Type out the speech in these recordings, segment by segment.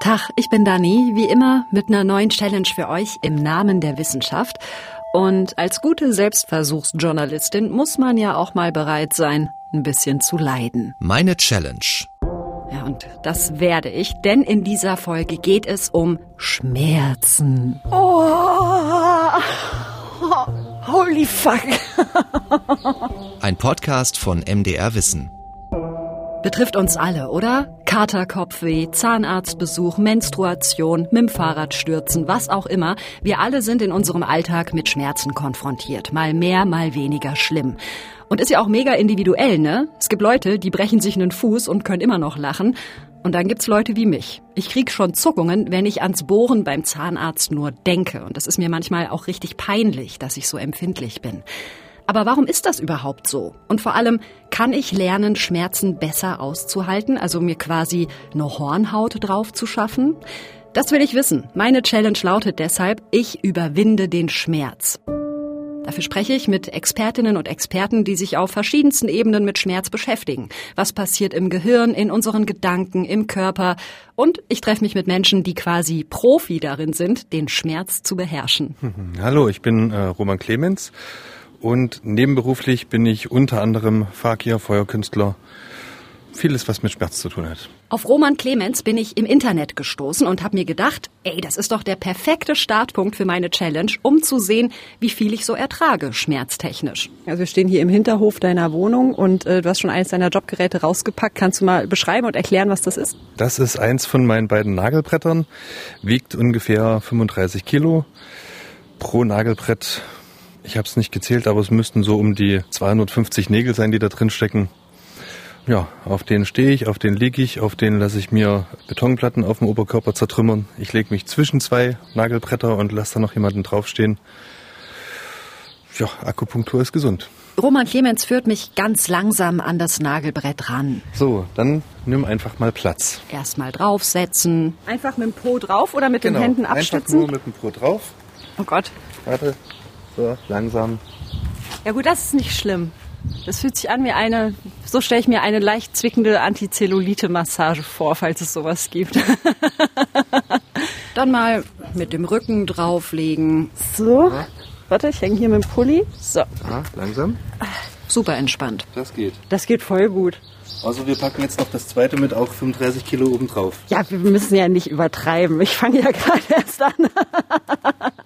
Tag, ich bin Dani, wie immer mit einer neuen Challenge für euch im Namen der Wissenschaft. Und als gute Selbstversuchsjournalistin muss man ja auch mal bereit sein, ein bisschen zu leiden. Meine Challenge. Ja, und das werde ich, denn in dieser Folge geht es um Schmerzen. Oh, holy fuck. Ein Podcast von MDR Wissen. Betrifft uns alle, oder? Kater, Kopfweh, Zahnarztbesuch, Menstruation, mit dem Fahrrad stürzen, was auch immer. Wir alle sind in unserem Alltag mit Schmerzen konfrontiert. Mal mehr, mal weniger schlimm. Und ist ja auch mega individuell, ne? Es gibt Leute, die brechen sich einen Fuß und können immer noch lachen. Und dann gibt's Leute wie mich. Ich krieg schon Zuckungen, wenn ich ans Bohren beim Zahnarzt nur denke. Und das ist mir manchmal auch richtig peinlich, dass ich so empfindlich bin. Aber warum ist das überhaupt so? Und vor allem, kann ich lernen, Schmerzen besser auszuhalten, also mir quasi eine Hornhaut drauf zu schaffen? Das will ich wissen. Meine Challenge lautet deshalb, ich überwinde den Schmerz. Dafür spreche ich mit Expertinnen und Experten, die sich auf verschiedensten Ebenen mit Schmerz beschäftigen. Was passiert im Gehirn, in unseren Gedanken, im Körper? Und ich treffe mich mit Menschen, die quasi Profi darin sind, den Schmerz zu beherrschen. Hallo, ich bin äh, Roman Clemens und nebenberuflich bin ich unter anderem Fakir, Feuerkünstler. Vieles, was mit Schmerz zu tun hat. Auf Roman Clemens bin ich im Internet gestoßen und habe mir gedacht, ey, das ist doch der perfekte Startpunkt für meine Challenge, um zu sehen, wie viel ich so ertrage, schmerztechnisch. Also wir stehen hier im Hinterhof deiner Wohnung und äh, du hast schon eines deiner Jobgeräte rausgepackt. Kannst du mal beschreiben und erklären, was das ist? Das ist eins von meinen beiden Nagelbrettern, wiegt ungefähr 35 Kilo. Pro Nagelbrett ich habe es nicht gezählt, aber es müssten so um die 250 Nägel sein, die da drin stecken. Ja, auf denen stehe ich, auf denen liege ich, auf denen lasse ich mir Betonplatten auf dem Oberkörper zertrümmern. Ich lege mich zwischen zwei Nagelbretter und lasse da noch jemanden draufstehen. Ja, Akupunktur ist gesund. Roman Clemens führt mich ganz langsam an das Nagelbrett ran. So, dann nimm einfach mal Platz. Erstmal draufsetzen. Einfach mit dem Po drauf oder mit genau, den Händen abstützen? Einfach nur mit dem Po drauf. Oh Gott. Warte, so, langsam. Ja gut, das ist nicht schlimm. Das fühlt sich an wie eine, so stelle ich mir eine leicht zwickende Antizellulite-Massage vor, falls es sowas gibt. Dann mal mit dem Rücken drauflegen. So. Ja. Warte, ich hänge hier mit dem Pulli. So. Ja, langsam. Super entspannt. Das geht. Das geht voll gut. Also wir packen jetzt noch das zweite mit, auch 35 Kilo obendrauf. Ja, wir müssen ja nicht übertreiben. Ich fange ja gerade erst an.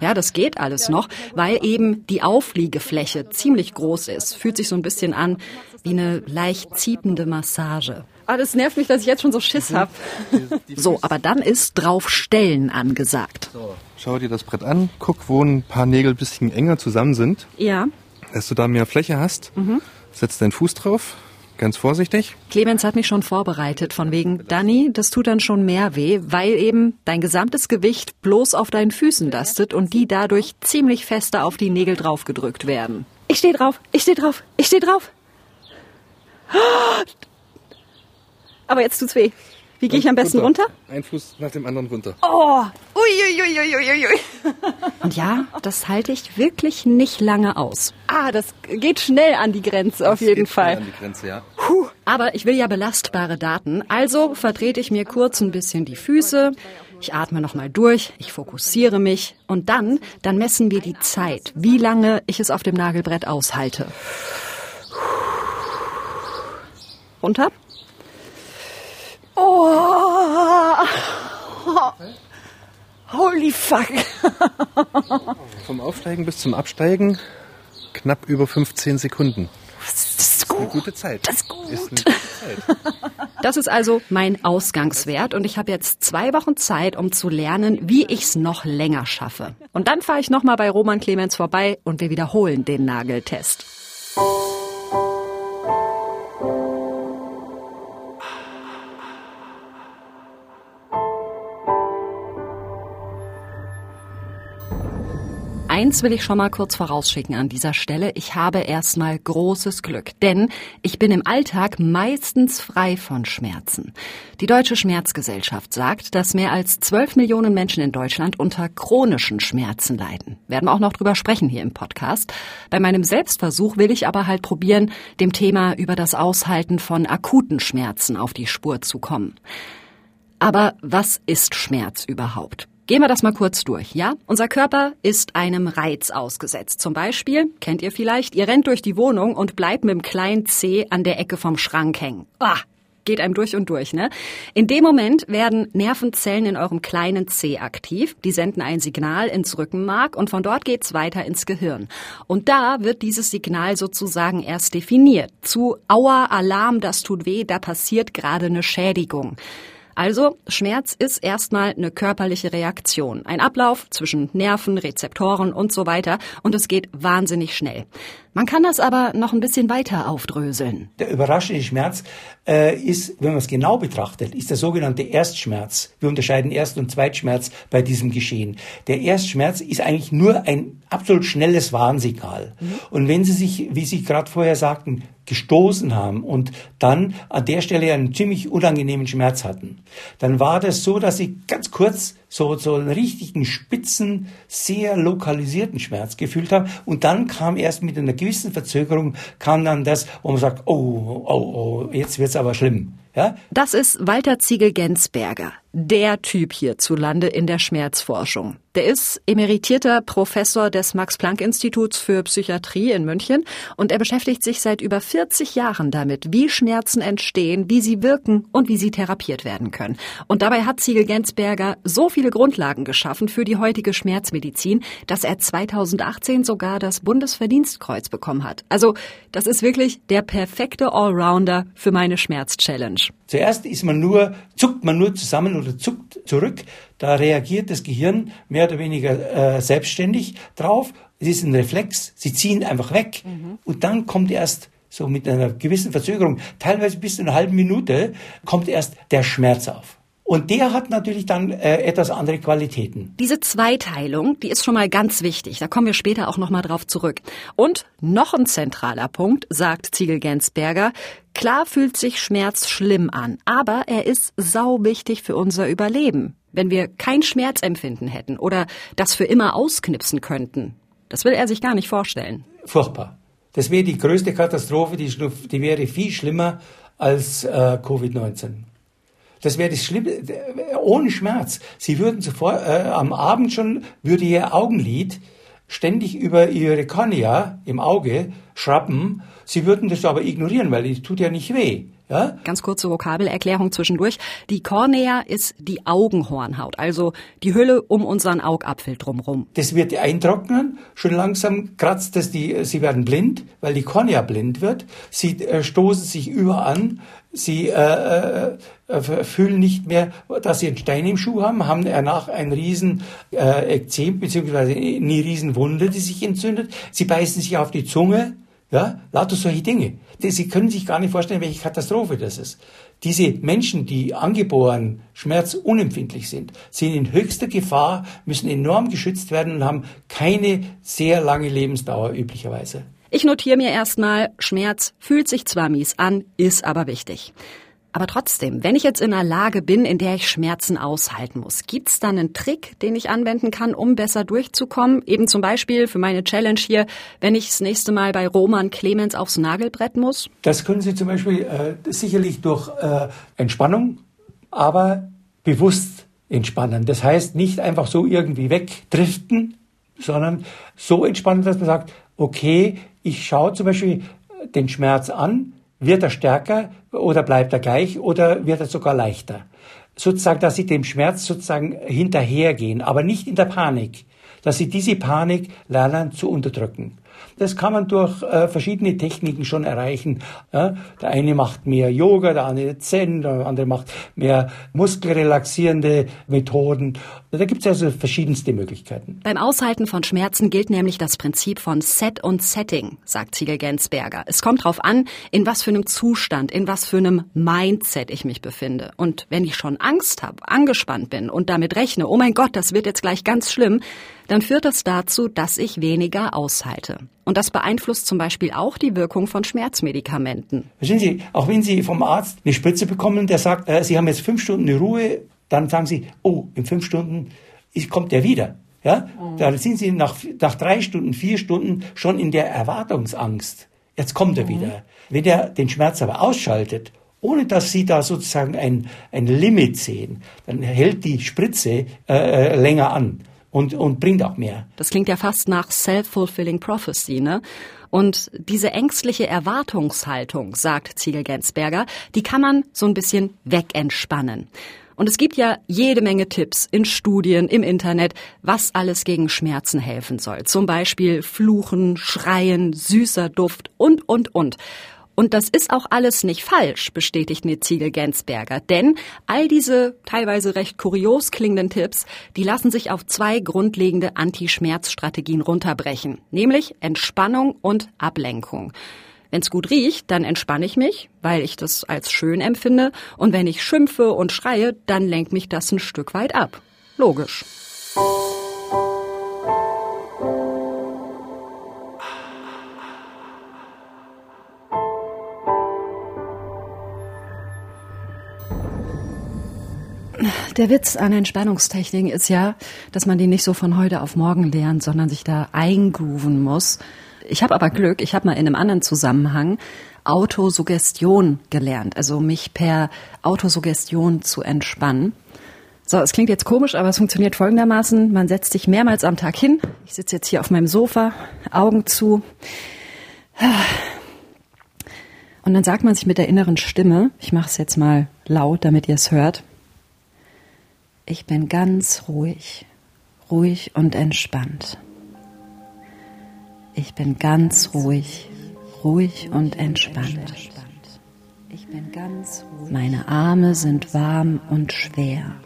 ja, das geht alles noch, weil eben die Aufliegefläche ziemlich groß ist. Fühlt sich so ein bisschen an wie eine leicht ziepende Massage. Ah, das nervt mich, dass ich jetzt schon so Schiss mhm. habe. So, aber dann ist draufstellen angesagt. So, schau dir das Brett an, guck, wo ein paar Nägel ein bisschen enger zusammen sind. Ja. Dass du da mehr Fläche hast. Mhm. Setz deinen Fuß drauf, Ganz vorsichtig. Clemens hat mich schon vorbereitet, von wegen, Danny, das tut dann schon mehr weh, weil eben dein gesamtes Gewicht bloß auf deinen Füßen lastet und die dadurch ziemlich fester auf die Nägel draufgedrückt werden. Ich stehe drauf, ich stehe drauf, ich stehe drauf. Aber jetzt tut's weh. Wie gehe ich am besten runter? runter? Ein Fuß nach dem anderen runter. Oh, uiuiuiuiui. Und ja, das halte ich wirklich nicht lange aus. Ah, das geht schnell an die Grenze, auf jeden Fall. an die Grenze, ja. Puh. Aber ich will ja belastbare Daten, also vertrete ich mir kurz ein bisschen die Füße. Ich atme nochmal durch, ich fokussiere mich und dann, dann messen wir die Zeit, wie lange ich es auf dem Nagelbrett aushalte. Runter. Oh. Holy fuck. Vom Aufsteigen bis zum Absteigen knapp über 15 Sekunden. Das ist gut. Eine gute Zeit. Das ist gut. Ist eine gute Zeit. Das ist also mein Ausgangswert und ich habe jetzt zwei Wochen Zeit, um zu lernen, wie ich es noch länger schaffe. Und dann fahre ich nochmal bei Roman Clemens vorbei und wir wiederholen den Nageltest. Eins will ich schon mal kurz vorausschicken an dieser Stelle. Ich habe erstmal großes Glück, denn ich bin im Alltag meistens frei von Schmerzen. Die Deutsche Schmerzgesellschaft sagt, dass mehr als 12 Millionen Menschen in Deutschland unter chronischen Schmerzen leiden. Werden wir auch noch drüber sprechen hier im Podcast. Bei meinem Selbstversuch will ich aber halt probieren, dem Thema über das Aushalten von akuten Schmerzen auf die Spur zu kommen. Aber was ist Schmerz überhaupt? Gehen wir das mal kurz durch, ja? Unser Körper ist einem Reiz ausgesetzt. Zum Beispiel, kennt ihr vielleicht, ihr rennt durch die Wohnung und bleibt mit dem kleinen C an der Ecke vom Schrank hängen. Ah, geht einem durch und durch, ne? In dem Moment werden Nervenzellen in eurem kleinen C aktiv. Die senden ein Signal ins Rückenmark und von dort geht's weiter ins Gehirn. Und da wird dieses Signal sozusagen erst definiert. Zu Aua, Alarm, das tut weh, da passiert gerade eine Schädigung. Also Schmerz ist erstmal eine körperliche Reaktion, ein Ablauf zwischen Nerven, Rezeptoren und so weiter und es geht wahnsinnig schnell. Man kann das aber noch ein bisschen weiter aufdröseln. Der überraschende Schmerz äh, ist, wenn man es genau betrachtet, ist der sogenannte Erstschmerz. Wir unterscheiden Erst- und Zweitschmerz bei diesem Geschehen. Der Erstschmerz ist eigentlich nur ein absolut schnelles Warnsignal. Mhm. Und wenn Sie sich, wie Sie gerade vorher sagten, gestoßen haben und dann an der Stelle einen ziemlich unangenehmen Schmerz hatten, dann war das so, dass sie ganz kurz so, so einen richtigen spitzen, sehr lokalisierten Schmerz gefühlt haben und dann kam erst mit einer gewissen Verzögerung kam dann das, wo man sagt, oh, oh, oh, jetzt wird's aber schlimm. Ja? Das ist Walter Ziegel-Gensberger, der Typ hierzulande in der Schmerzforschung. Der ist emeritierter Professor des Max-Planck-Instituts für Psychiatrie in München und er beschäftigt sich seit über 40 Jahren damit, wie Schmerzen entstehen, wie sie wirken und wie sie therapiert werden können. Und dabei hat Ziegel-Gensberger so viele Grundlagen geschaffen für die heutige Schmerzmedizin, dass er 2018 sogar das Bundesverdienstkreuz bekommen hat. Also, das ist wirklich der perfekte Allrounder für meine Schmerz-Challenge. Zuerst ist man nur, zuckt man nur zusammen oder zuckt zurück. Da reagiert das Gehirn mehr oder weniger äh, selbstständig drauf. Es ist ein Reflex. Sie ziehen einfach weg. Mhm. Und dann kommt erst so mit einer gewissen Verzögerung, teilweise bis zu einer halben Minute, kommt erst der Schmerz auf. Und der hat natürlich dann äh, etwas andere Qualitäten. Diese Zweiteilung, die ist schon mal ganz wichtig. Da kommen wir später auch noch mal drauf zurück. Und noch ein zentraler Punkt, sagt Ziegel-Gensberger, klar fühlt sich Schmerz schlimm an, aber er ist sau wichtig für unser Überleben. Wenn wir kein Schmerzempfinden hätten oder das für immer ausknipsen könnten, das will er sich gar nicht vorstellen. Furchtbar. Das wäre die größte Katastrophe, die, die wäre viel schlimmer als äh, Covid-19. Das wäre das Schlimme, ohne Schmerz. Sie würden sofort, äh, am Abend schon, würde Ihr Augenlid ständig über Ihre Kornea im Auge schrappen. Sie würden das aber ignorieren, weil es tut ja nicht weh. Ja? Ganz kurze Vokabelerklärung zwischendurch. Die Kornea ist die Augenhornhaut, also die Hülle um unseren Augapfel drumherum. Das wird eintrocknen. Schon langsam kratzt es die, sie werden blind, weil die Kornea blind wird. Sie äh, stoßen sich überan. Sie äh, äh, fühlen nicht mehr, dass sie einen Stein im Schuh haben, haben danach ein riesen äh, Ekzem beziehungsweise eine riesen Wunde, die sich entzündet. Sie beißen sich auf die Zunge, ja, lauter solche Dinge. Sie können sich gar nicht vorstellen, welche Katastrophe das ist. Diese Menschen, die angeboren schmerzunempfindlich sind, sind in höchster Gefahr, müssen enorm geschützt werden und haben keine sehr lange Lebensdauer üblicherweise. Ich notiere mir erstmal, Schmerz fühlt sich zwar mies an, ist aber wichtig. Aber trotzdem, wenn ich jetzt in einer Lage bin, in der ich Schmerzen aushalten muss, gibt's dann einen Trick, den ich anwenden kann, um besser durchzukommen? Eben zum Beispiel für meine Challenge hier, wenn ich das nächste Mal bei Roman Clemens aufs Nagelbrett muss? Das können Sie zum Beispiel äh, sicherlich durch äh, Entspannung, aber bewusst entspannen. Das heißt, nicht einfach so irgendwie wegdriften, sondern so entspannen, dass man sagt, okay, ich schaue zum Beispiel den Schmerz an, wird er stärker oder bleibt er gleich oder wird er sogar leichter? Sozusagen, dass sie dem Schmerz sozusagen hinterhergehen, aber nicht in der Panik, dass sie diese Panik lernen zu unterdrücken. Das kann man durch äh, verschiedene Techniken schon erreichen. Ja? Der eine macht mehr Yoga, der andere Zen, der andere macht mehr muskelrelaxierende Methoden. Da gibt es also verschiedenste Möglichkeiten. Beim Aushalten von Schmerzen gilt nämlich das Prinzip von Set und Setting, sagt Ziegel Gensberger. Es kommt darauf an, in was für einem Zustand, in was für einem Mindset ich mich befinde. Und wenn ich schon Angst habe, angespannt bin und damit rechne, oh mein Gott, das wird jetzt gleich ganz schlimm, dann führt das dazu, dass ich weniger aushalte. Und das beeinflusst zum Beispiel auch die Wirkung von Schmerzmedikamenten. Verstehen Sie, auch wenn Sie vom Arzt eine Spritze bekommen, der sagt, äh, Sie haben jetzt fünf Stunden eine Ruhe, dann sagen Sie, oh, in fünf Stunden kommt der wieder. Ja, mhm. dann sind Sie nach, nach drei Stunden, vier Stunden schon in der Erwartungsangst. Jetzt kommt er mhm. wieder. Wenn er den Schmerz aber ausschaltet ohne dass Sie da sozusagen ein, ein Limit sehen. Dann hält die Spritze äh, äh länger an und, und bringt auch mehr. Das klingt ja fast nach self-fulfilling prophecy, ne? Und diese ängstliche Erwartungshaltung, sagt Ziegel-Gensberger, die kann man so ein bisschen wegentspannen. Und es gibt ja jede Menge Tipps in Studien, im Internet, was alles gegen Schmerzen helfen soll. Zum Beispiel Fluchen, Schreien, süßer Duft und, und, und. Und das ist auch alles nicht falsch, bestätigt Ziegel Gensberger. Denn all diese teilweise recht kurios klingenden Tipps, die lassen sich auf zwei grundlegende Anti-Schmerz-Strategien runterbrechen. Nämlich Entspannung und Ablenkung. Wenn's gut riecht, dann entspanne ich mich, weil ich das als schön empfinde. Und wenn ich schimpfe und schreie, dann lenkt mich das ein Stück weit ab. Logisch. Der Witz an Entspannungstechniken ist ja, dass man die nicht so von heute auf morgen lernt, sondern sich da eingrooven muss. Ich habe aber Glück, ich habe mal in einem anderen Zusammenhang Autosuggestion gelernt, also mich per Autosuggestion zu entspannen. So, es klingt jetzt komisch, aber es funktioniert folgendermaßen. Man setzt sich mehrmals am Tag hin. Ich sitze jetzt hier auf meinem Sofa, Augen zu. Und dann sagt man sich mit der inneren Stimme, ich mache es jetzt mal laut, damit ihr es hört, ich bin ganz ruhig, ruhig und entspannt. Ich bin ganz ruhig, ruhig und entspannt. Ich bin ganz ruhig. Meine Arme sind warm und schwer.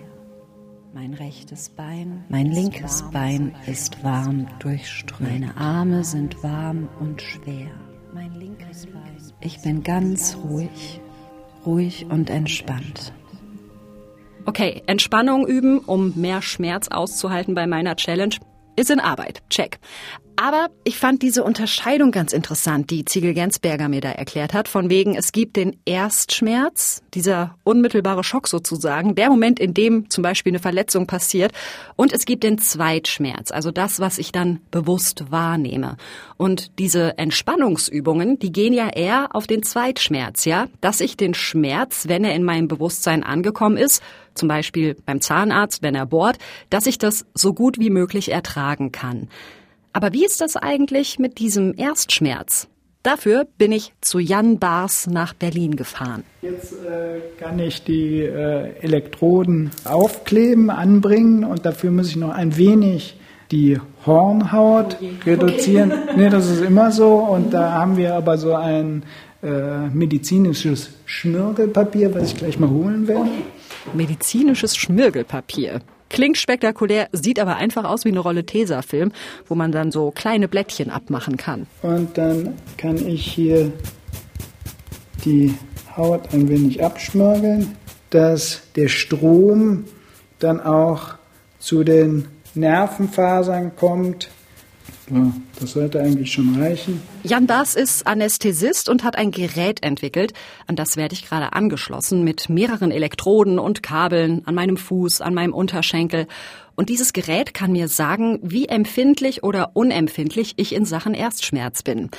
Mein rechtes Bein, mein linkes Bein ist warm durchströmt. Meine Arme sind warm und schwer. Ich bin ganz ruhig, ruhig und entspannt. Okay, Entspannung üben, um mehr Schmerz auszuhalten bei meiner Challenge, ist in Arbeit. Check. Aber ich fand diese Unterscheidung ganz interessant, die Ziegel Gensberger mir da erklärt hat, von wegen, es gibt den Erstschmerz, dieser unmittelbare Schock sozusagen, der Moment, in dem zum Beispiel eine Verletzung passiert, und es gibt den Zweitschmerz, also das, was ich dann bewusst wahrnehme. Und diese Entspannungsübungen, die gehen ja eher auf den Zweitschmerz, ja, dass ich den Schmerz, wenn er in meinem Bewusstsein angekommen ist, zum Beispiel beim Zahnarzt, wenn er bohrt, dass ich das so gut wie möglich ertragen kann. Aber wie ist das eigentlich mit diesem Erstschmerz? Dafür bin ich zu Jan Bars nach Berlin gefahren. Jetzt äh, kann ich die äh, Elektroden aufkleben, anbringen und dafür muss ich noch ein wenig die Hornhaut okay. reduzieren. Okay. nee, das ist immer so. Und da haben wir aber so ein äh, medizinisches Schmirgelpapier, was ich gleich mal holen werde. Okay. Medizinisches Schmirgelpapier. Klingt spektakulär, sieht aber einfach aus wie eine Rolle Tesafilm, wo man dann so kleine Blättchen abmachen kann. Und dann kann ich hier die Haut ein wenig abschmirgeln, dass der Strom dann auch zu den Nervenfasern kommt, ja, das sollte eigentlich schon reichen. Jan Baas ist Anästhesist und hat ein Gerät entwickelt, an das werde ich gerade angeschlossen, mit mehreren Elektroden und Kabeln an meinem Fuß, an meinem Unterschenkel. Und dieses Gerät kann mir sagen, wie empfindlich oder unempfindlich ich in Sachen Erstschmerz bin.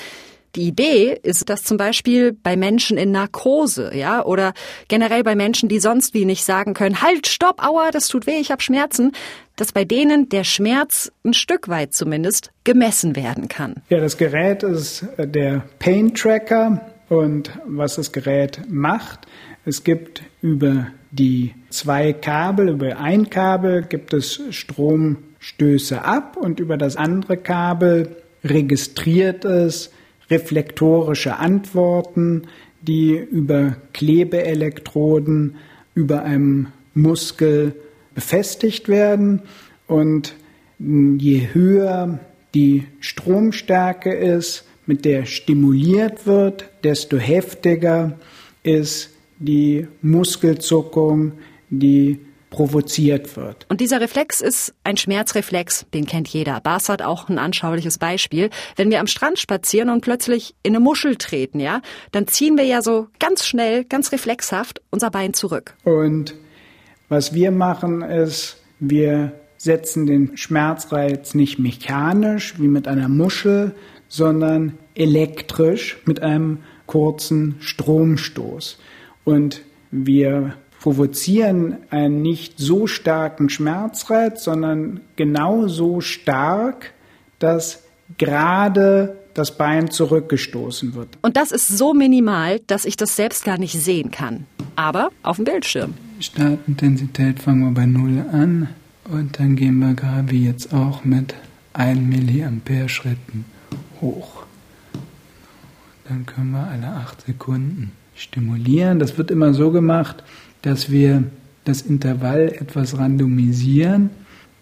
Die Idee ist, dass zum Beispiel bei Menschen in Narkose, ja, oder generell bei Menschen, die sonst wie nicht sagen können, halt, stopp, aua, das tut weh, ich habe Schmerzen, dass bei denen der Schmerz ein Stück weit zumindest gemessen werden kann. Ja, das Gerät ist äh, der Pain Tracker und was das Gerät macht, es gibt über die zwei Kabel, über ein Kabel gibt es Stromstöße ab und über das andere Kabel registriert es reflektorische Antworten, die über Klebeelektroden über einem Muskel befestigt werden. Und je höher die Stromstärke ist, mit der stimuliert wird, desto heftiger ist die Muskelzuckung, die provoziert wird. Und dieser Reflex ist ein Schmerzreflex, den kennt jeder. Bas hat auch ein anschauliches Beispiel. Wenn wir am Strand spazieren und plötzlich in eine Muschel treten, ja, dann ziehen wir ja so ganz schnell, ganz reflexhaft unser Bein zurück. Und was wir machen ist, wir setzen den Schmerzreiz nicht mechanisch wie mit einer Muschel, sondern elektrisch mit einem kurzen Stromstoß. Und wir provozieren einen nicht so starken Schmerzreiz, sondern genau so stark, dass gerade das Bein zurückgestoßen wird. Und das ist so minimal, dass ich das selbst gar nicht sehen kann. Aber auf dem Bildschirm. Startintensität fangen wir bei 0 an und dann gehen wir gerade wie jetzt auch mit 1 Milliampere Schritten hoch. Dann können wir alle 8 Sekunden stimulieren. Das wird immer so gemacht, dass wir das Intervall etwas randomisieren,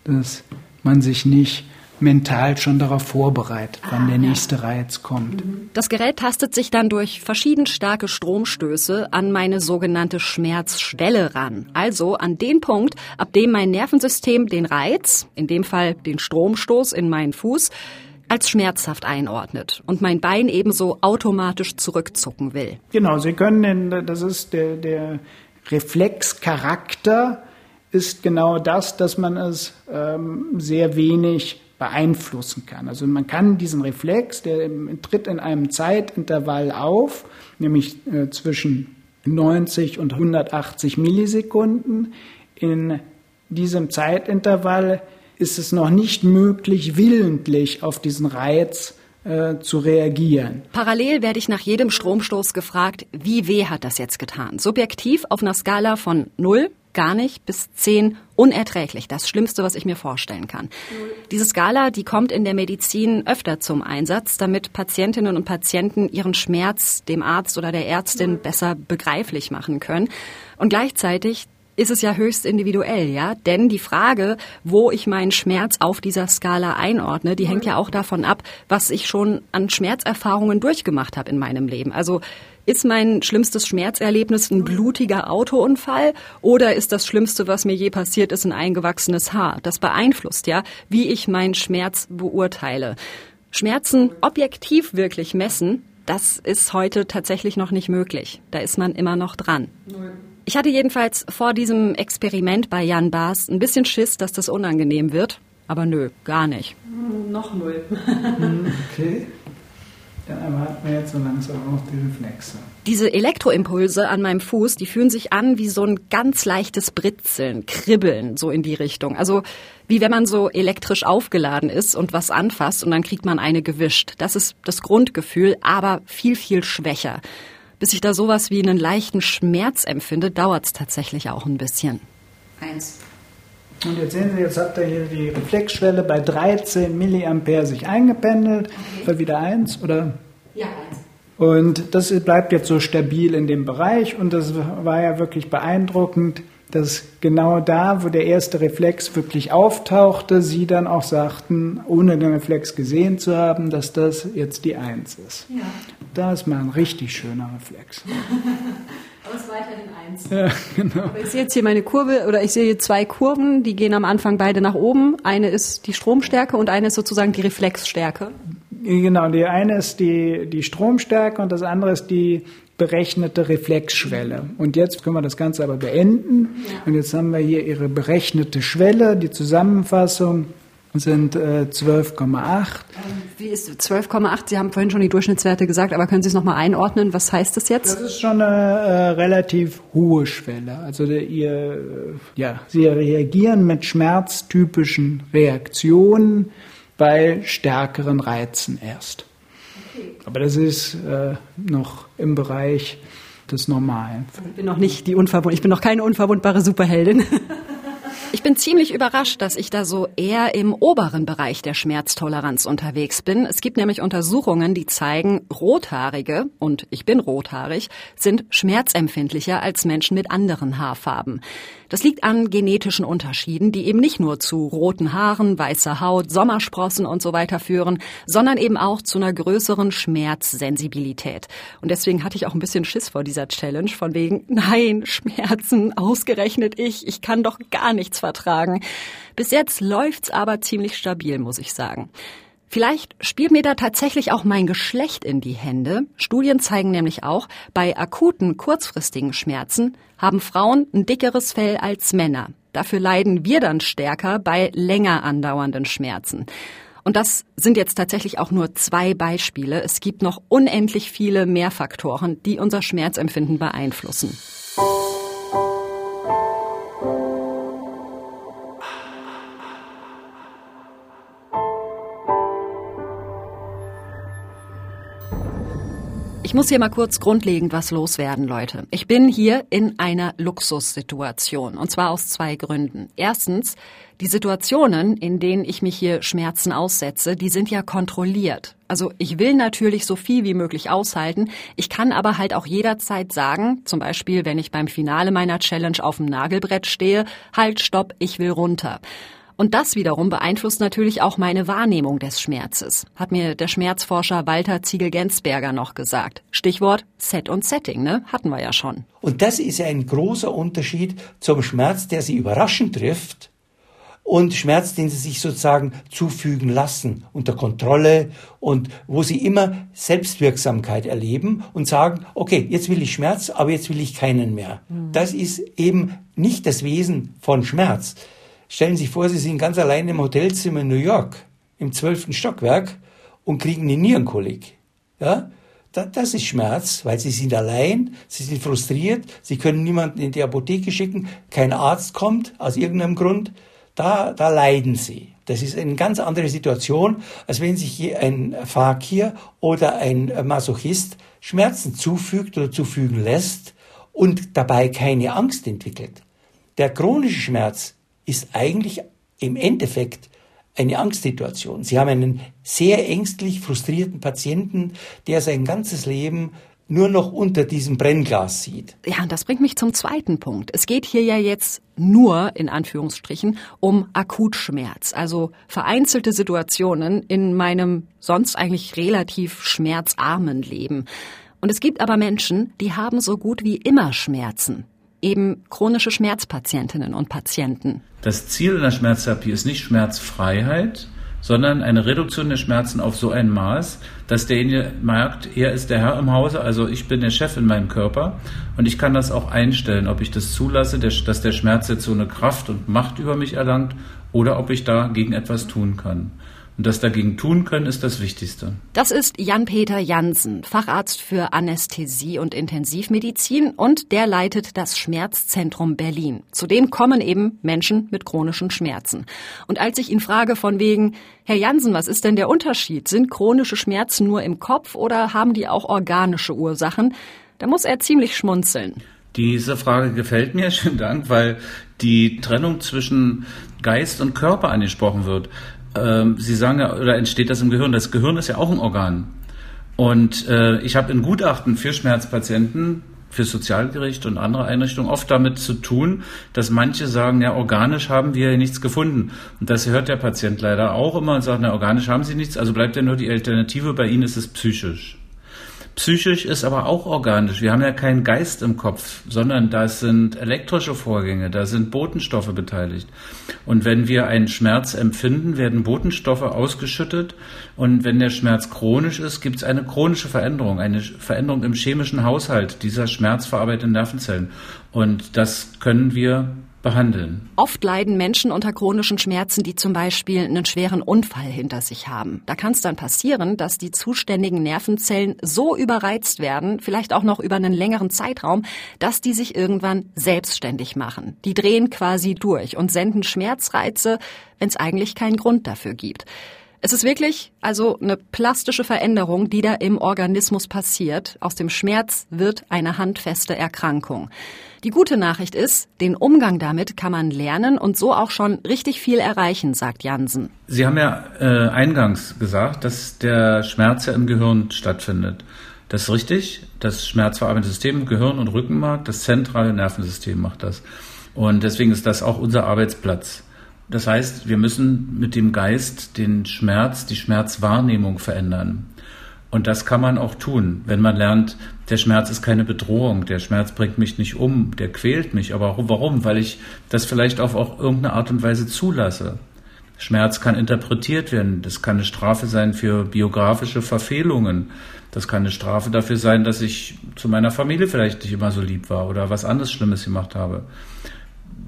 dass man sich nicht mental schon darauf vorbereitet, wann ah, der nächste ja. Reiz kommt. Das Gerät tastet sich dann durch verschieden starke Stromstöße an meine sogenannte Schmerzschwelle ran. Also an den Punkt, ab dem mein Nervensystem den Reiz, in dem Fall den Stromstoß in meinen Fuß, als schmerzhaft einordnet und mein Bein ebenso automatisch zurückzucken will. Genau, Sie können, den, das ist der, der Reflexcharakter ist genau das, dass man es ähm, sehr wenig beeinflussen kann. Also man kann diesen Reflex, der tritt in einem Zeitintervall auf, nämlich äh, zwischen 90 und 180 Millisekunden. In diesem Zeitintervall ist es noch nicht möglich, willentlich auf diesen Reiz äh, zu reagieren. Parallel werde ich nach jedem Stromstoß gefragt, wie weh hat das jetzt getan? Subjektiv auf einer Skala von 0 gar nicht bis 10 unerträglich. Das Schlimmste, was ich mir vorstellen kann. Diese Skala, die kommt in der Medizin öfter zum Einsatz, damit Patientinnen und Patienten ihren Schmerz dem Arzt oder der Ärztin besser begreiflich machen können. Und gleichzeitig ist es ja höchst individuell, ja? Denn die Frage, wo ich meinen Schmerz auf dieser Skala einordne, die hängt ja auch davon ab, was ich schon an Schmerzerfahrungen durchgemacht habe in meinem Leben. Also ist mein schlimmstes Schmerzerlebnis ein blutiger Autounfall oder ist das Schlimmste, was mir je passiert ist, ein eingewachsenes Haar? Das beeinflusst ja, wie ich meinen Schmerz beurteile. Schmerzen objektiv wirklich messen, das ist heute tatsächlich noch nicht möglich. Da ist man immer noch dran. Ich hatte jedenfalls vor diesem Experiment bei Jan Baas ein bisschen Schiss, dass das unangenehm wird. Aber nö, gar nicht. Hm, noch null. okay dann erwarten wir jetzt so langsam auch die Reflexe. Diese Elektroimpulse an meinem Fuß, die fühlen sich an wie so ein ganz leichtes Britzeln, Kribbeln, so in die Richtung. Also wie wenn man so elektrisch aufgeladen ist und was anfasst und dann kriegt man eine gewischt. Das ist das Grundgefühl, aber viel, viel schwächer. Bis ich da sowas wie einen leichten Schmerz empfinde, dauert es tatsächlich auch ein bisschen. Eins. Und jetzt sehen Sie, jetzt habt ihr hier die Reflexschwelle bei 13 Milliampere sich eingependelt. Okay. Wieder eins, oder? Ja, eins. Und das bleibt jetzt so stabil in dem Bereich und das war ja wirklich beeindruckend, dass genau da, wo der erste Reflex wirklich auftauchte, Sie dann auch sagten, ohne den Reflex gesehen zu haben, dass das jetzt die Eins ist. Ja. Da ist mal ein richtig schöner Reflex. Aber es ist weiterhin eins. Ja, genau. ich sehe jetzt hier meine Kurve, oder ich sehe hier zwei Kurven, die gehen am Anfang beide nach oben. Eine ist die Stromstärke und eine ist sozusagen die Reflexstärke. Genau, die eine ist die, die Stromstärke und das andere ist die berechnete Reflexschwelle. Und jetzt können wir das Ganze aber beenden. Ja. Und jetzt haben wir hier Ihre berechnete Schwelle, die Zusammenfassung sind äh, 12,8. Wie ist 12,8? Sie haben vorhin schon die Durchschnittswerte gesagt, aber können Sie es nochmal einordnen? Was heißt das jetzt? Das ist schon eine äh, relativ hohe Schwelle. Also der, ihr, äh, ja, Sie reagieren mit schmerztypischen Reaktionen bei stärkeren Reizen erst. Okay. Aber das ist äh, noch im Bereich des Normalen. Ich bin noch nicht die unverwund ich bin noch keine unverwundbare Superheldin. Ich bin ziemlich überrascht, dass ich da so eher im oberen Bereich der Schmerztoleranz unterwegs bin. Es gibt nämlich Untersuchungen, die zeigen, Rothaarige, und ich bin rothaarig, sind schmerzempfindlicher als Menschen mit anderen Haarfarben. Das liegt an genetischen Unterschieden, die eben nicht nur zu roten Haaren, weißer Haut, Sommersprossen und so weiter führen, sondern eben auch zu einer größeren Schmerzsensibilität. Und deswegen hatte ich auch ein bisschen Schiss vor dieser Challenge, von wegen, nein, Schmerzen, ausgerechnet ich, ich kann doch gar nichts vertragen. Bis jetzt läuft's aber ziemlich stabil, muss ich sagen. Vielleicht spielt mir da tatsächlich auch mein Geschlecht in die Hände. Studien zeigen nämlich auch, bei akuten, kurzfristigen Schmerzen haben Frauen ein dickeres Fell als Männer. Dafür leiden wir dann stärker bei länger andauernden Schmerzen. Und das sind jetzt tatsächlich auch nur zwei Beispiele. Es gibt noch unendlich viele mehr Faktoren, die unser Schmerzempfinden beeinflussen. Ich muss hier mal kurz grundlegend was loswerden, Leute. Ich bin hier in einer Luxussituation. Und zwar aus zwei Gründen. Erstens, die Situationen, in denen ich mich hier Schmerzen aussetze, die sind ja kontrolliert. Also ich will natürlich so viel wie möglich aushalten. Ich kann aber halt auch jederzeit sagen, zum Beispiel, wenn ich beim Finale meiner Challenge auf dem Nagelbrett stehe, halt, stopp, ich will runter. Und das wiederum beeinflusst natürlich auch meine Wahrnehmung des Schmerzes, hat mir der Schmerzforscher Walter Ziegel-Gensberger noch gesagt. Stichwort Set und Setting, ne? Hatten wir ja schon. Und das ist ein großer Unterschied zum Schmerz, der Sie überraschend trifft und Schmerz, den sie sich sozusagen zufügen lassen, unter Kontrolle und wo sie immer Selbstwirksamkeit erleben und sagen, okay, jetzt will ich Schmerz, aber jetzt will ich keinen mehr. Mhm. Das ist eben nicht das Wesen von Schmerz. Stellen Sie sich vor, Sie sind ganz allein im Hotelzimmer in New York, im zwölften Stockwerk und kriegen eine Nierenkolik. Ja? Das ist Schmerz, weil Sie sind allein, Sie sind frustriert, Sie können niemanden in die Apotheke schicken, kein Arzt kommt aus irgendeinem Grund. Da, da leiden Sie. Das ist eine ganz andere Situation, als wenn sich ein Fakir oder ein Masochist Schmerzen zufügt oder zufügen lässt und dabei keine Angst entwickelt. Der chronische Schmerz ist eigentlich im Endeffekt eine Angstsituation. Sie haben einen sehr ängstlich frustrierten Patienten, der sein ganzes Leben nur noch unter diesem Brennglas sieht. Ja, und das bringt mich zum zweiten Punkt. Es geht hier ja jetzt nur, in Anführungsstrichen, um Akutschmerz, also vereinzelte Situationen in meinem sonst eigentlich relativ schmerzarmen Leben. Und es gibt aber Menschen, die haben so gut wie immer Schmerzen eben chronische Schmerzpatientinnen und Patienten. Das Ziel in der Schmerztherapie ist nicht Schmerzfreiheit, sondern eine Reduktion der Schmerzen auf so ein Maß, dass derjenige merkt, er ist der Herr im Hause, also ich bin der Chef in meinem Körper und ich kann das auch einstellen, ob ich das zulasse, dass der Schmerz jetzt so eine Kraft und Macht über mich erlangt oder ob ich dagegen etwas tun kann. Und das dagegen tun können, ist das Wichtigste. Das ist Jan-Peter Jansen, Facharzt für Anästhesie und Intensivmedizin und der leitet das Schmerzzentrum Berlin. Zudem kommen eben Menschen mit chronischen Schmerzen. Und als ich ihn frage von wegen, Herr Jansen, was ist denn der Unterschied? Sind chronische Schmerzen nur im Kopf oder haben die auch organische Ursachen? Da muss er ziemlich schmunzeln. Diese Frage gefällt mir, schönen Dank, weil die Trennung zwischen Geist und Körper angesprochen wird ähm, Sie sagen ja, oder entsteht das im Gehirn? Das Gehirn ist ja auch ein Organ. Und äh, ich habe in Gutachten für Schmerzpatienten, für Sozialgericht und andere Einrichtungen oft damit zu tun, dass manche sagen, ja, organisch haben wir nichts gefunden. Und das hört der Patient leider auch immer und sagt, na, organisch haben sie nichts, also bleibt ja nur die Alternative, bei ihnen ist es psychisch. Psychisch ist aber auch organisch. Wir haben ja keinen Geist im Kopf, sondern da sind elektrische Vorgänge, da sind Botenstoffe beteiligt. Und wenn wir einen Schmerz empfinden, werden Botenstoffe ausgeschüttet. Und wenn der Schmerz chronisch ist, gibt es eine chronische Veränderung, eine Veränderung im chemischen Haushalt dieser schmerzverarbeitenden Nervenzellen. Und das können wir behandeln. Oft leiden Menschen unter chronischen Schmerzen, die zum Beispiel einen schweren Unfall hinter sich haben. Da kann es dann passieren, dass die zuständigen Nervenzellen so überreizt werden, vielleicht auch noch über einen längeren Zeitraum, dass die sich irgendwann selbstständig machen. Die drehen quasi durch und senden Schmerzreize, wenn es eigentlich keinen Grund dafür gibt. Es ist wirklich also eine plastische Veränderung, die da im Organismus passiert. Aus dem Schmerz wird eine handfeste Erkrankung. Die gute Nachricht ist, den Umgang damit kann man lernen und so auch schon richtig viel erreichen, sagt Jansen. Sie haben ja äh, eingangs gesagt, dass der Schmerz ja im Gehirn stattfindet. Das ist richtig. Das schmerzverarbeitende System, Gehirn und Rückenmark, das zentrale Nervensystem macht das. Und deswegen ist das auch unser Arbeitsplatz. Das heißt, wir müssen mit dem Geist den Schmerz, die Schmerzwahrnehmung verändern. Und das kann man auch tun, wenn man lernt, der Schmerz ist keine Bedrohung, der Schmerz bringt mich nicht um, der quält mich. Aber warum? Weil ich das vielleicht auf auch irgendeine Art und Weise zulasse. Schmerz kann interpretiert werden. Das kann eine Strafe sein für biografische Verfehlungen. Das kann eine Strafe dafür sein, dass ich zu meiner Familie vielleicht nicht immer so lieb war oder was anderes Schlimmes gemacht habe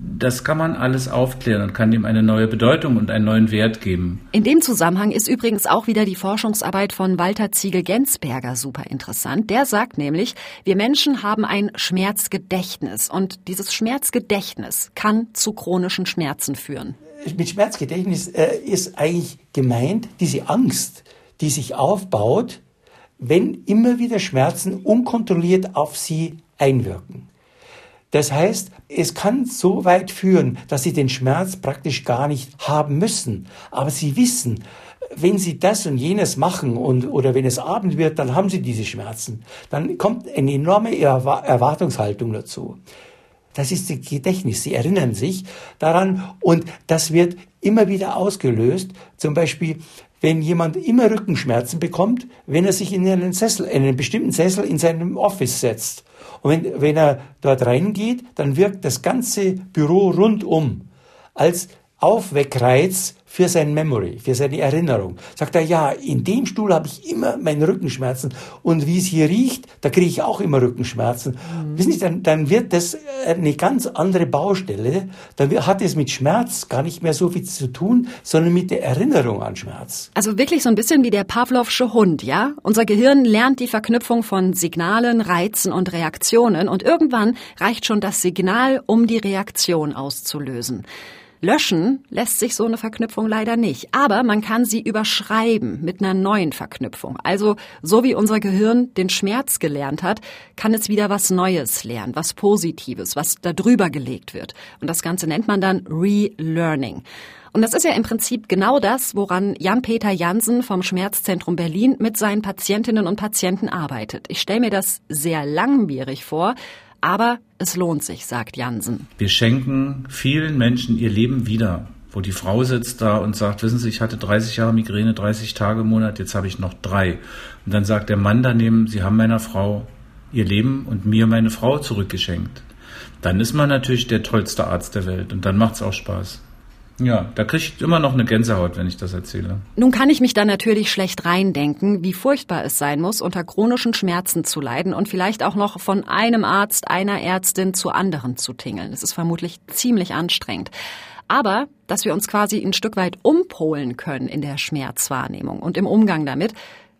das kann man alles aufklären und kann dem eine neue Bedeutung und einen neuen Wert geben. In dem Zusammenhang ist übrigens auch wieder die Forschungsarbeit von Walter Ziegel-Gensberger super interessant. Der sagt nämlich, wir Menschen haben ein Schmerzgedächtnis und dieses Schmerzgedächtnis kann zu chronischen Schmerzen führen. Mit Schmerzgedächtnis äh, ist eigentlich gemeint diese Angst, die sich aufbaut, wenn immer wieder Schmerzen unkontrolliert auf sie einwirken. Das heißt, es kann so weit führen, dass sie den Schmerz praktisch gar nicht haben müssen. Aber sie wissen, wenn sie das und jenes machen und, oder wenn es Abend wird, dann haben sie diese Schmerzen. Dann kommt eine enorme Erwartungshaltung dazu. Das ist das Gedächtnis. Sie erinnern sich daran und das wird immer wieder ausgelöst. Zum Beispiel, wenn jemand immer Rückenschmerzen bekommt, wenn er sich in einen Sessel, in einen bestimmten Sessel in seinem Office setzt. Und wenn, wenn er dort reingeht, dann wirkt das ganze Büro rundum als Aufweckreiz für sein Memory, für seine Erinnerung. Sagt er, ja, in dem Stuhl habe ich immer meine Rückenschmerzen und wie es hier riecht, da kriege ich auch immer Rückenschmerzen. Mhm. Wissen Sie, dann, dann wird das eine ganz andere Baustelle. Dann hat es mit Schmerz gar nicht mehr so viel zu tun, sondern mit der Erinnerung an Schmerz. Also wirklich so ein bisschen wie der Pavlovsche Hund, ja? Unser Gehirn lernt die Verknüpfung von Signalen, Reizen und Reaktionen und irgendwann reicht schon das Signal, um die Reaktion auszulösen. Löschen lässt sich so eine Verknüpfung leider nicht, aber man kann sie überschreiben mit einer neuen Verknüpfung. Also so wie unser Gehirn den Schmerz gelernt hat, kann es wieder was Neues lernen, was Positives, was da drüber gelegt wird. Und das Ganze nennt man dann Relearning. Und das ist ja im Prinzip genau das, woran Jan-Peter Jansen vom Schmerzzentrum Berlin mit seinen Patientinnen und Patienten arbeitet. Ich stelle mir das sehr langwierig vor, aber es lohnt sich, sagt Jansen. Wir schenken vielen Menschen ihr Leben wieder wo die Frau sitzt da und sagt, wissen Sie, ich hatte 30 Jahre Migräne, 30 Tage im Monat, jetzt habe ich noch drei. Und dann sagt der Mann daneben, Sie haben meiner Frau ihr Leben und mir meine Frau zurückgeschenkt. Dann ist man natürlich der tollste Arzt der Welt und dann macht es auch Spaß. Ja, da kriege ich immer noch eine Gänsehaut, wenn ich das erzähle. Nun kann ich mich da natürlich schlecht reindenken, wie furchtbar es sein muss, unter chronischen Schmerzen zu leiden und vielleicht auch noch von einem Arzt, einer Ärztin zu anderen zu tingeln. Das ist vermutlich ziemlich anstrengend. Aber, dass wir uns quasi ein Stück weit umpolen können in der Schmerzwahrnehmung und im Umgang damit,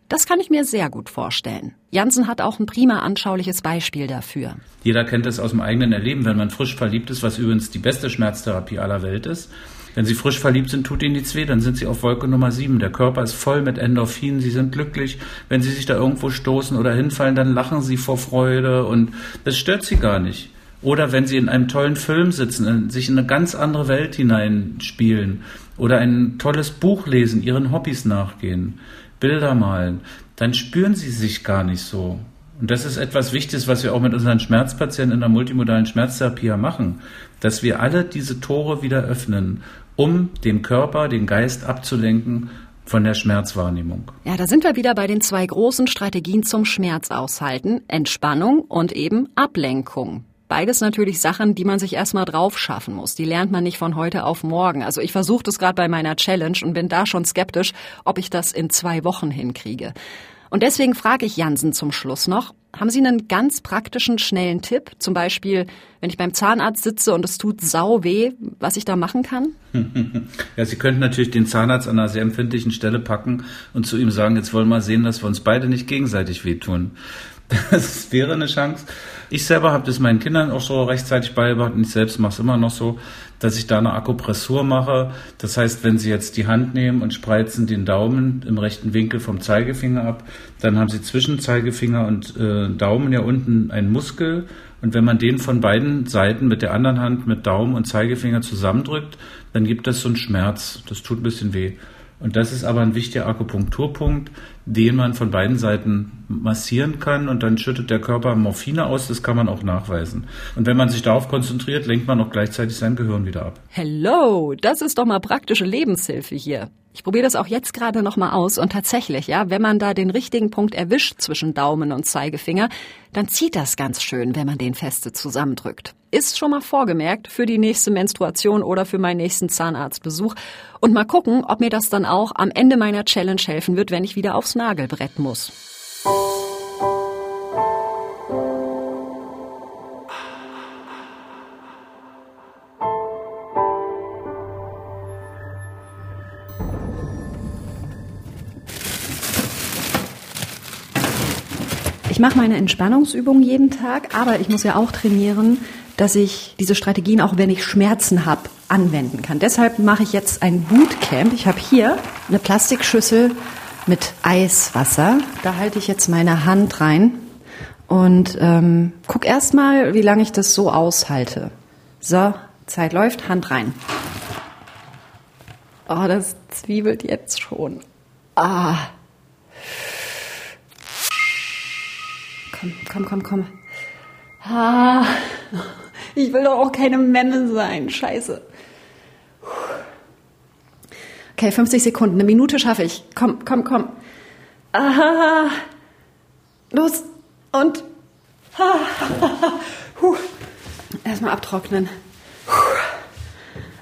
das kann ich mir sehr gut vorstellen. Jansen hat auch ein prima anschauliches Beispiel dafür. Jeder kennt es aus dem eigenen Erleben, wenn man frisch verliebt ist, was übrigens die beste Schmerztherapie aller Welt ist wenn Sie frisch verliebt sind, tut Ihnen nichts weh, dann sind Sie auf Wolke Nummer 7. Der Körper ist voll mit Endorphinen, Sie sind glücklich. Wenn Sie sich da irgendwo stoßen oder hinfallen, dann lachen Sie vor Freude und das stört Sie gar nicht. Oder wenn Sie in einem tollen Film sitzen, sich in eine ganz andere Welt hineinspielen oder ein tolles Buch lesen, Ihren Hobbys nachgehen, Bilder malen, dann spüren Sie sich gar nicht so. Und das ist etwas Wichtiges, was wir auch mit unseren Schmerzpatienten in der multimodalen Schmerztherapie machen, dass wir alle diese Tore wieder öffnen um den Körper, den Geist abzulenken von der Schmerzwahrnehmung. Ja, da sind wir wieder bei den zwei großen Strategien zum Schmerzaushalten. Entspannung und eben Ablenkung. Beides natürlich Sachen, die man sich erstmal drauf schaffen muss. Die lernt man nicht von heute auf morgen. Also ich versuche das gerade bei meiner Challenge und bin da schon skeptisch, ob ich das in zwei Wochen hinkriege. Und deswegen frage ich Jansen zum Schluss noch, haben Sie einen ganz praktischen, schnellen Tipp? Zum Beispiel, wenn ich beim Zahnarzt sitze und es tut sau weh, was ich da machen kann? Ja, Sie könnten natürlich den Zahnarzt an einer sehr empfindlichen Stelle packen und zu ihm sagen, jetzt wollen wir sehen, dass wir uns beide nicht gegenseitig wehtun. Das wäre eine Chance. Ich selber habe das meinen Kindern auch so rechtzeitig beigebracht und ich selbst mache es immer noch so, dass ich da eine Akupressur mache. Das heißt, wenn Sie jetzt die Hand nehmen und spreizen den Daumen im rechten Winkel vom Zeigefinger ab, dann haben Sie zwischen Zeigefinger und äh, Daumen ja unten einen Muskel. Und wenn man den von beiden Seiten mit der anderen Hand mit Daumen und Zeigefinger zusammendrückt, dann gibt das so einen Schmerz. Das tut ein bisschen weh. Und das ist aber ein wichtiger Akupunkturpunkt, den man von beiden Seiten massieren kann und dann schüttet der Körper Morphine aus, das kann man auch nachweisen. Und wenn man sich darauf konzentriert, lenkt man auch gleichzeitig sein Gehirn wieder ab. Hello, das ist doch mal praktische Lebenshilfe hier. Ich probiere das auch jetzt gerade noch mal aus und tatsächlich, ja, wenn man da den richtigen Punkt erwischt zwischen Daumen und Zeigefinger, dann zieht das ganz schön, wenn man den feste zusammendrückt. Ist schon mal vorgemerkt für die nächste Menstruation oder für meinen nächsten Zahnarztbesuch und mal gucken, ob mir das dann auch am Ende meiner Challenge helfen wird, wenn ich wieder aufs Nagelbrett muss. Mache meine Entspannungsübungen jeden Tag, aber ich muss ja auch trainieren, dass ich diese Strategien, auch wenn ich Schmerzen habe, anwenden kann. Deshalb mache ich jetzt ein Bootcamp. Ich habe hier eine Plastikschüssel mit Eiswasser. Da halte ich jetzt meine Hand rein und ähm, guck erst mal, wie lange ich das so aushalte. So, Zeit läuft, Hand rein. Oh, das zwiebelt jetzt schon. Ah. Komm, komm, komm, komm. Ah. Ich will doch auch keine Memme sein. Scheiße. Okay, 50 Sekunden. Eine Minute schaffe ich. Komm, komm, komm. Ah. Los. Und. Ah. Erstmal abtrocknen.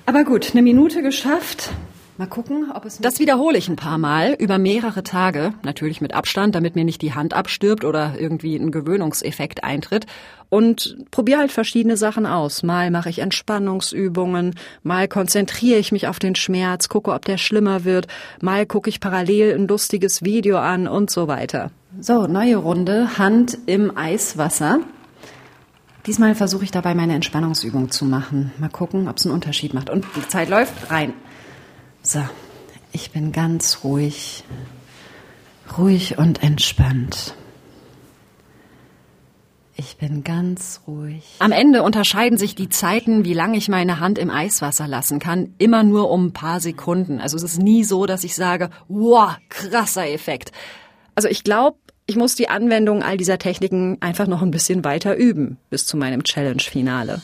Aber gut, eine Minute geschafft. Mal gucken, ob es. Das wiederhole ich ein paar Mal über mehrere Tage, natürlich mit Abstand, damit mir nicht die Hand abstirbt oder irgendwie ein Gewöhnungseffekt eintritt. Und probiere halt verschiedene Sachen aus. Mal mache ich Entspannungsübungen, mal konzentriere ich mich auf den Schmerz, gucke, ob der schlimmer wird, mal gucke ich parallel ein lustiges Video an und so weiter. So, neue Runde, Hand im Eiswasser. Diesmal versuche ich dabei meine Entspannungsübung zu machen. Mal gucken, ob es einen Unterschied macht. Und die Zeit läuft rein. So, ich bin ganz ruhig, ruhig und entspannt. Ich bin ganz ruhig. Am Ende unterscheiden sich die Zeiten, wie lange ich meine Hand im Eiswasser lassen kann, immer nur um ein paar Sekunden. Also es ist nie so, dass ich sage, wow, krasser Effekt. Also ich glaube, ich muss die Anwendung all dieser Techniken einfach noch ein bisschen weiter üben bis zu meinem Challenge-Finale.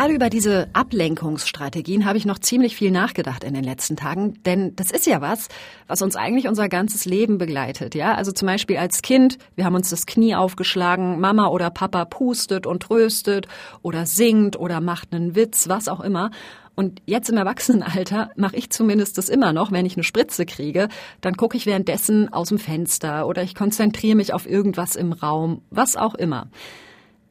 Gerade über diese Ablenkungsstrategien habe ich noch ziemlich viel nachgedacht in den letzten Tagen, denn das ist ja was, was uns eigentlich unser ganzes Leben begleitet, ja? Also zum Beispiel als Kind, wir haben uns das Knie aufgeschlagen, Mama oder Papa pustet und tröstet oder singt oder macht einen Witz, was auch immer. Und jetzt im Erwachsenenalter mache ich zumindest das immer noch, wenn ich eine Spritze kriege, dann gucke ich währenddessen aus dem Fenster oder ich konzentriere mich auf irgendwas im Raum, was auch immer.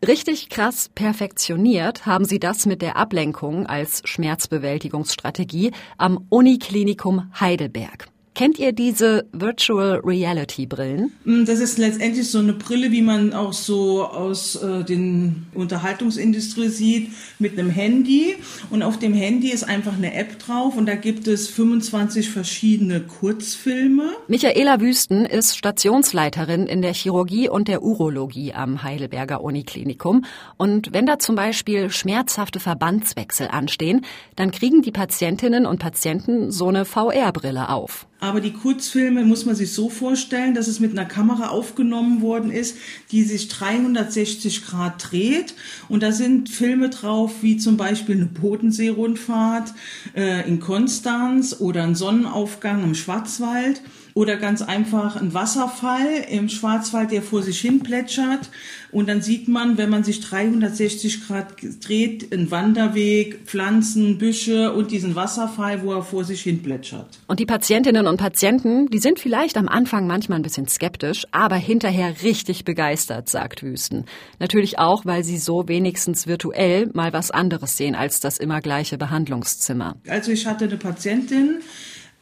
Richtig krass perfektioniert haben sie das mit der Ablenkung als Schmerzbewältigungsstrategie am Uniklinikum Heidelberg. Kennt ihr diese Virtual Reality Brillen? Mm, das ist letztendlich so eine Brille, wie man auch so aus äh, den Unterhaltungsindustrie sieht, mit einem Handy. Und auf dem Handy ist einfach eine App drauf und da gibt es 25 verschiedene Kurzfilme. Michaela Wüsten ist Stationsleiterin in der Chirurgie und der Urologie am Heidelberger Uniklinikum. Und wenn da zum Beispiel schmerzhafte Verbandswechsel anstehen, dann kriegen die Patientinnen und Patienten so eine VR-Brille auf. Aber die Kurzfilme muss man sich so vorstellen, dass es mit einer Kamera aufgenommen worden ist, die sich 360 Grad dreht. Und da sind Filme drauf, wie zum Beispiel eine Bodenseerundfahrt äh, in Konstanz oder ein Sonnenaufgang im Schwarzwald oder ganz einfach ein Wasserfall im Schwarzwald, der vor sich hin plätschert. Und dann sieht man, wenn man sich 360 Grad dreht, einen Wanderweg, Pflanzen, Büsche und diesen Wasserfall, wo er vor sich hin plätschert. Und die Patientinnen und Patienten, die sind vielleicht am Anfang manchmal ein bisschen skeptisch, aber hinterher richtig begeistert, sagt Wüsten. Natürlich auch, weil sie so wenigstens virtuell mal was anderes sehen als das immer gleiche Behandlungszimmer. Also ich hatte eine Patientin,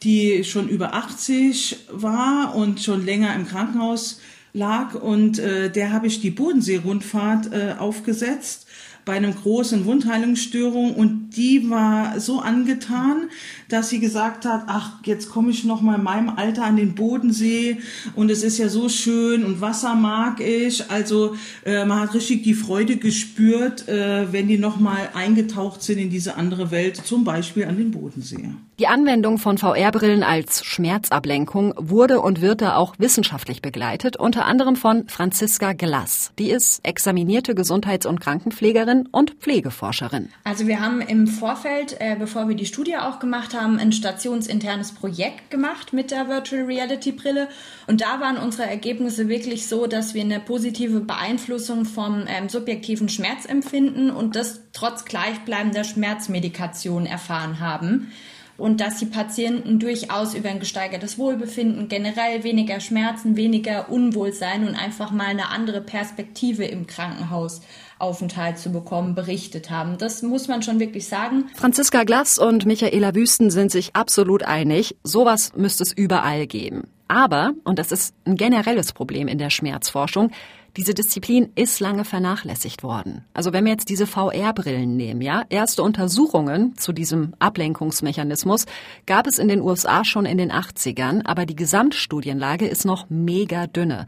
die schon über 80 war und schon länger im Krankenhaus lag. Und äh, der habe ich die Bodensee-Rundfahrt äh, aufgesetzt bei einem großen Wundheilungsstörung. Und die war so angetan, dass sie gesagt hat, ach, jetzt komme ich noch mal in meinem Alter an den Bodensee und es ist ja so schön und Wasser mag ich. Also äh, man hat richtig die Freude gespürt, äh, wenn die noch mal eingetaucht sind in diese andere Welt, zum Beispiel an den Bodensee. Die Anwendung von VR-Brillen als Schmerzablenkung wurde und wird da auch wissenschaftlich begleitet, unter anderem von Franziska Glass. Die ist examinierte Gesundheits- und Krankenpflegerin und Pflegeforscherin. Also wir haben im Vorfeld, äh, bevor wir die Studie auch gemacht haben, ein stationsinternes Projekt gemacht mit der Virtual Reality Brille. Und da waren unsere Ergebnisse wirklich so, dass wir eine positive Beeinflussung vom ähm, subjektiven Schmerzempfinden und das trotz gleichbleibender Schmerzmedikation erfahren haben. und dass die Patienten durchaus über ein gesteigertes Wohlbefinden, generell weniger Schmerzen, weniger Unwohlsein und einfach mal eine andere Perspektive im Krankenhaus Aufenthalt zu bekommen, berichtet haben. Das muss man schon wirklich sagen. Franziska Glass und Michaela Wüsten sind sich absolut einig, sowas müsste es überall geben. Aber, und das ist ein generelles Problem in der Schmerzforschung, diese Disziplin ist lange vernachlässigt worden. Also wenn wir jetzt diese VR-Brillen nehmen, ja, erste Untersuchungen zu diesem Ablenkungsmechanismus gab es in den USA schon in den 80ern, aber die Gesamtstudienlage ist noch mega dünne.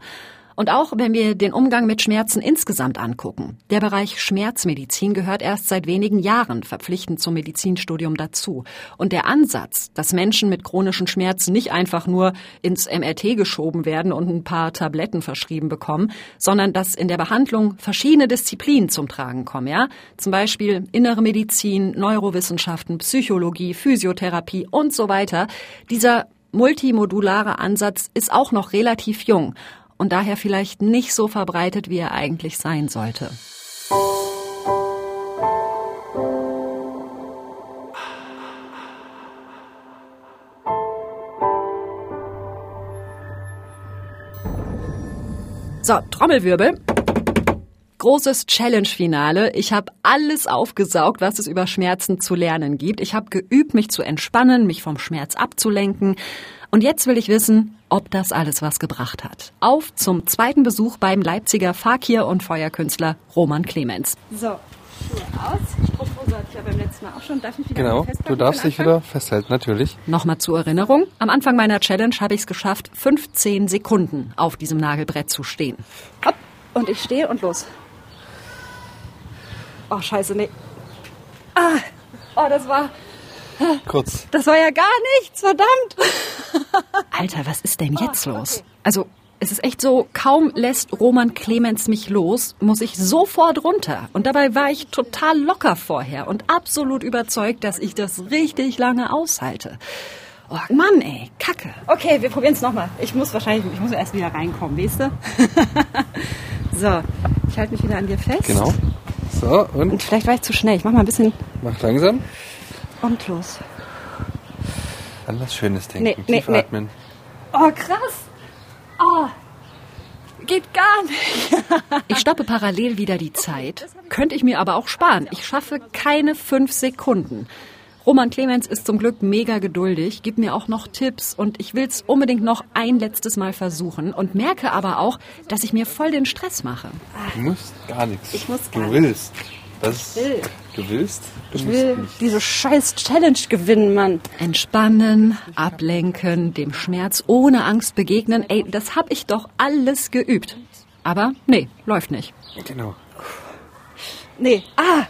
Und auch wenn wir den Umgang mit Schmerzen insgesamt angucken. Der Bereich Schmerzmedizin gehört erst seit wenigen Jahren verpflichtend zum Medizinstudium dazu. Und der Ansatz, dass Menschen mit chronischen Schmerzen nicht einfach nur ins MRT geschoben werden und ein paar Tabletten verschrieben bekommen, sondern dass in der Behandlung verschiedene Disziplinen zum Tragen kommen, ja? Zum Beispiel innere Medizin, Neurowissenschaften, Psychologie, Physiotherapie und so weiter. Dieser multimodulare Ansatz ist auch noch relativ jung und daher vielleicht nicht so verbreitet, wie er eigentlich sein sollte. So, Trommelwirbel. Großes Challenge-Finale. Ich habe alles aufgesaugt, was es über Schmerzen zu lernen gibt. Ich habe geübt, mich zu entspannen, mich vom Schmerz abzulenken. Und jetzt will ich wissen, ob das alles was gebracht hat. Auf zum zweiten Besuch beim Leipziger Fakir- und Feuerkünstler Roman Clemens. So, Schuhe aus. Strumpfhose hatte ich ja beim letzten Mal auch schon. Darf ich wieder Genau, du darfst dich wieder festhalten, natürlich. Nochmal zur Erinnerung. Am Anfang meiner Challenge habe ich es geschafft, 15 Sekunden auf diesem Nagelbrett zu stehen. Hopp, und ich stehe und los. Oh, scheiße, nee. Ah, oh, das war... Kurz. Das war ja gar nichts, verdammt. Alter, was ist denn jetzt los? Also, es ist echt so, kaum lässt Roman Clemens mich los, muss ich sofort runter. Und dabei war ich total locker vorher und absolut überzeugt, dass ich das richtig lange aushalte. Oh Mann, ey, Kacke. Okay, wir probieren es nochmal. Ich muss wahrscheinlich, ich muss erst wieder reinkommen, weißt du? so, ich halte mich wieder an dir fest. Genau. So, und Und vielleicht war ich zu schnell. Ich mach mal ein bisschen mach langsam. Und los. An was Schönes denken. Nee, nee, Tief nee. atmen. Oh, krass. Oh, geht gar nicht. Ich stoppe parallel wieder die Zeit. Könnte ich mir aber auch sparen. Ich schaffe keine fünf Sekunden. Roman Clemens ist zum Glück mega geduldig, gibt mir auch noch Tipps und ich will es unbedingt noch ein letztes Mal versuchen und merke aber auch, dass ich mir voll den Stress mache. Du musst gar nichts. Ich muss du gar willst. Das, will. Du willst? Du Ich will nicht. diese scheiß Challenge gewinnen, Mann. Entspannen, ablenken, dem Schmerz ohne Angst begegnen, ey, das hab ich doch alles geübt. Aber nee, läuft nicht. Genau. Nee. Ah.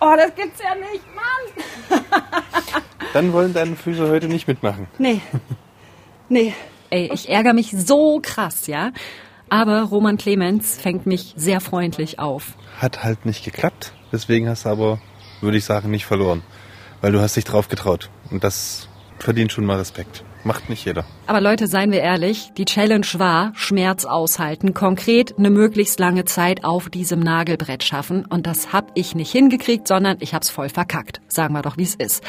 Oh, das gibt's ja nicht, Mann. Dann wollen deine Füße heute nicht mitmachen. Nee. Nee. Ey, ich ärgere mich so krass, ja? Aber Roman Clemens fängt mich sehr freundlich auf. Hat halt nicht geklappt. Deswegen hast du aber, würde ich sagen, nicht verloren. Weil du hast dich drauf getraut. Und das verdient schon mal Respekt. Macht nicht jeder. Aber Leute, seien wir ehrlich, die Challenge war Schmerz aushalten, konkret eine möglichst lange Zeit auf diesem Nagelbrett schaffen. Und das hab ich nicht hingekriegt, sondern ich hab's voll verkackt. Sagen wir doch, wie's ist.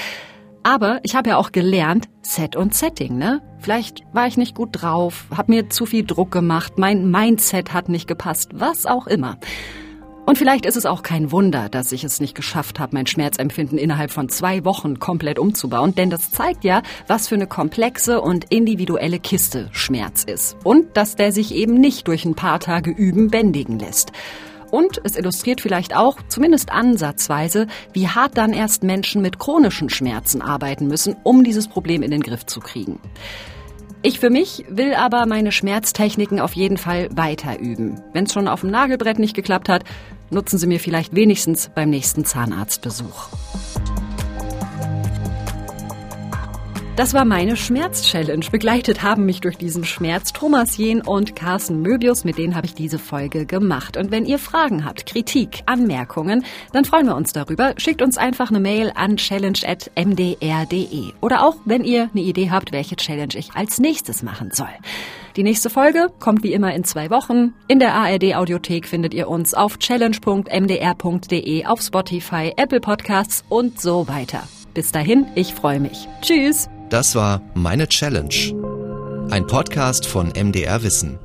Aber ich habe ja auch gelernt, Set und Setting, ne? Vielleicht war ich nicht gut drauf, hab mir zu viel Druck gemacht, mein Mindset hat nicht gepasst, was auch immer. Und vielleicht ist es auch kein Wunder, dass ich es nicht geschafft habe, mein Schmerzempfinden innerhalb von zwei Wochen komplett umzubauen, denn das zeigt ja, was für eine komplexe und individuelle Kiste Schmerz ist. Und dass der sich eben nicht durch ein paar Tage Üben bändigen lässt. Und es illustriert vielleicht auch, zumindest ansatzweise, wie hart dann erst Menschen mit chronischen Schmerzen arbeiten müssen, um dieses Problem in den Griff zu kriegen. Ich für mich will aber meine Schmerztechniken auf jeden Fall weiter üben. Wenn es schon auf dem Nagelbrett nicht geklappt hat, nutzen Sie mir vielleicht wenigstens beim nächsten Zahnarztbesuch. Das war meine Schmerz-Challenge. Begleitet haben mich durch diesen Schmerz Thomas Jehn und Carsten Möbius. Mit denen habe ich diese Folge gemacht. Und wenn ihr Fragen habt, Kritik, Anmerkungen, dann freuen wir uns darüber. Schickt uns einfach eine Mail an challenge.mdr.de. Oder auch, wenn ihr eine Idee habt, welche Challenge ich als nächstes machen soll. Die nächste Folge kommt wie immer in zwei Wochen. In der ARD Audiothek findet ihr uns auf challenge.mdr.de, auf Spotify, Apple Podcasts und so weiter. Bis dahin, ich freue mich. Tschüss. Das war Meine Challenge. Ein Podcast von MDR Wissen.